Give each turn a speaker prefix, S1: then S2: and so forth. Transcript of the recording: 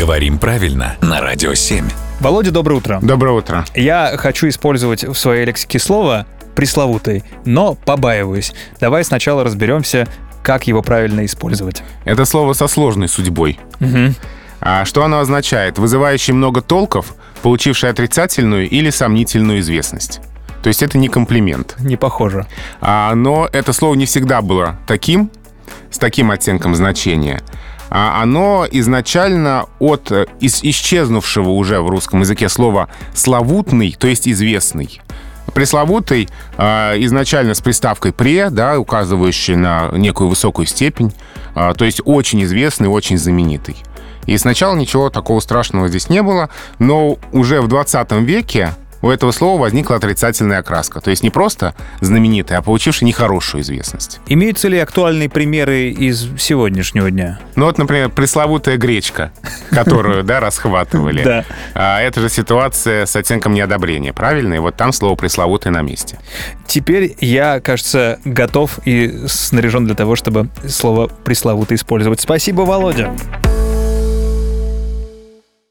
S1: Говорим правильно на Радио 7.
S2: Володя, доброе утро.
S3: Доброе утро.
S2: Я хочу использовать в своей лексике слово пресловутый, но побаиваюсь. Давай сначала разберемся, как его правильно использовать.
S3: Это слово со сложной судьбой.
S2: Угу.
S3: А что оно означает? Вызывающий много толков, получивший отрицательную или сомнительную известность. То есть это не комплимент.
S2: Не похоже.
S3: А, но это слово не всегда было таким, с таким оттенком значения. А оно изначально от э, из исчезнувшего уже в русском языке слова «славутный», то есть «известный». Пресловутый э, изначально с приставкой «пре», да, указывающий на некую высокую степень, э, то есть очень известный, очень знаменитый. И сначала ничего такого страшного здесь не было, но уже в 20 веке у этого слова возникла отрицательная окраска. То есть не просто знаменитый, а получивший нехорошую известность.
S2: Имеются ли актуальные примеры из сегодняшнего дня?
S3: Ну вот, например, пресловутая гречка, которую, да, расхватывали.
S2: Да.
S3: А, это же ситуация с оттенком неодобрения, правильно? И вот там слово пресловутое на месте.
S2: Теперь я, кажется, готов и снаряжен для того, чтобы слово пресловутое использовать. Спасибо, Володя.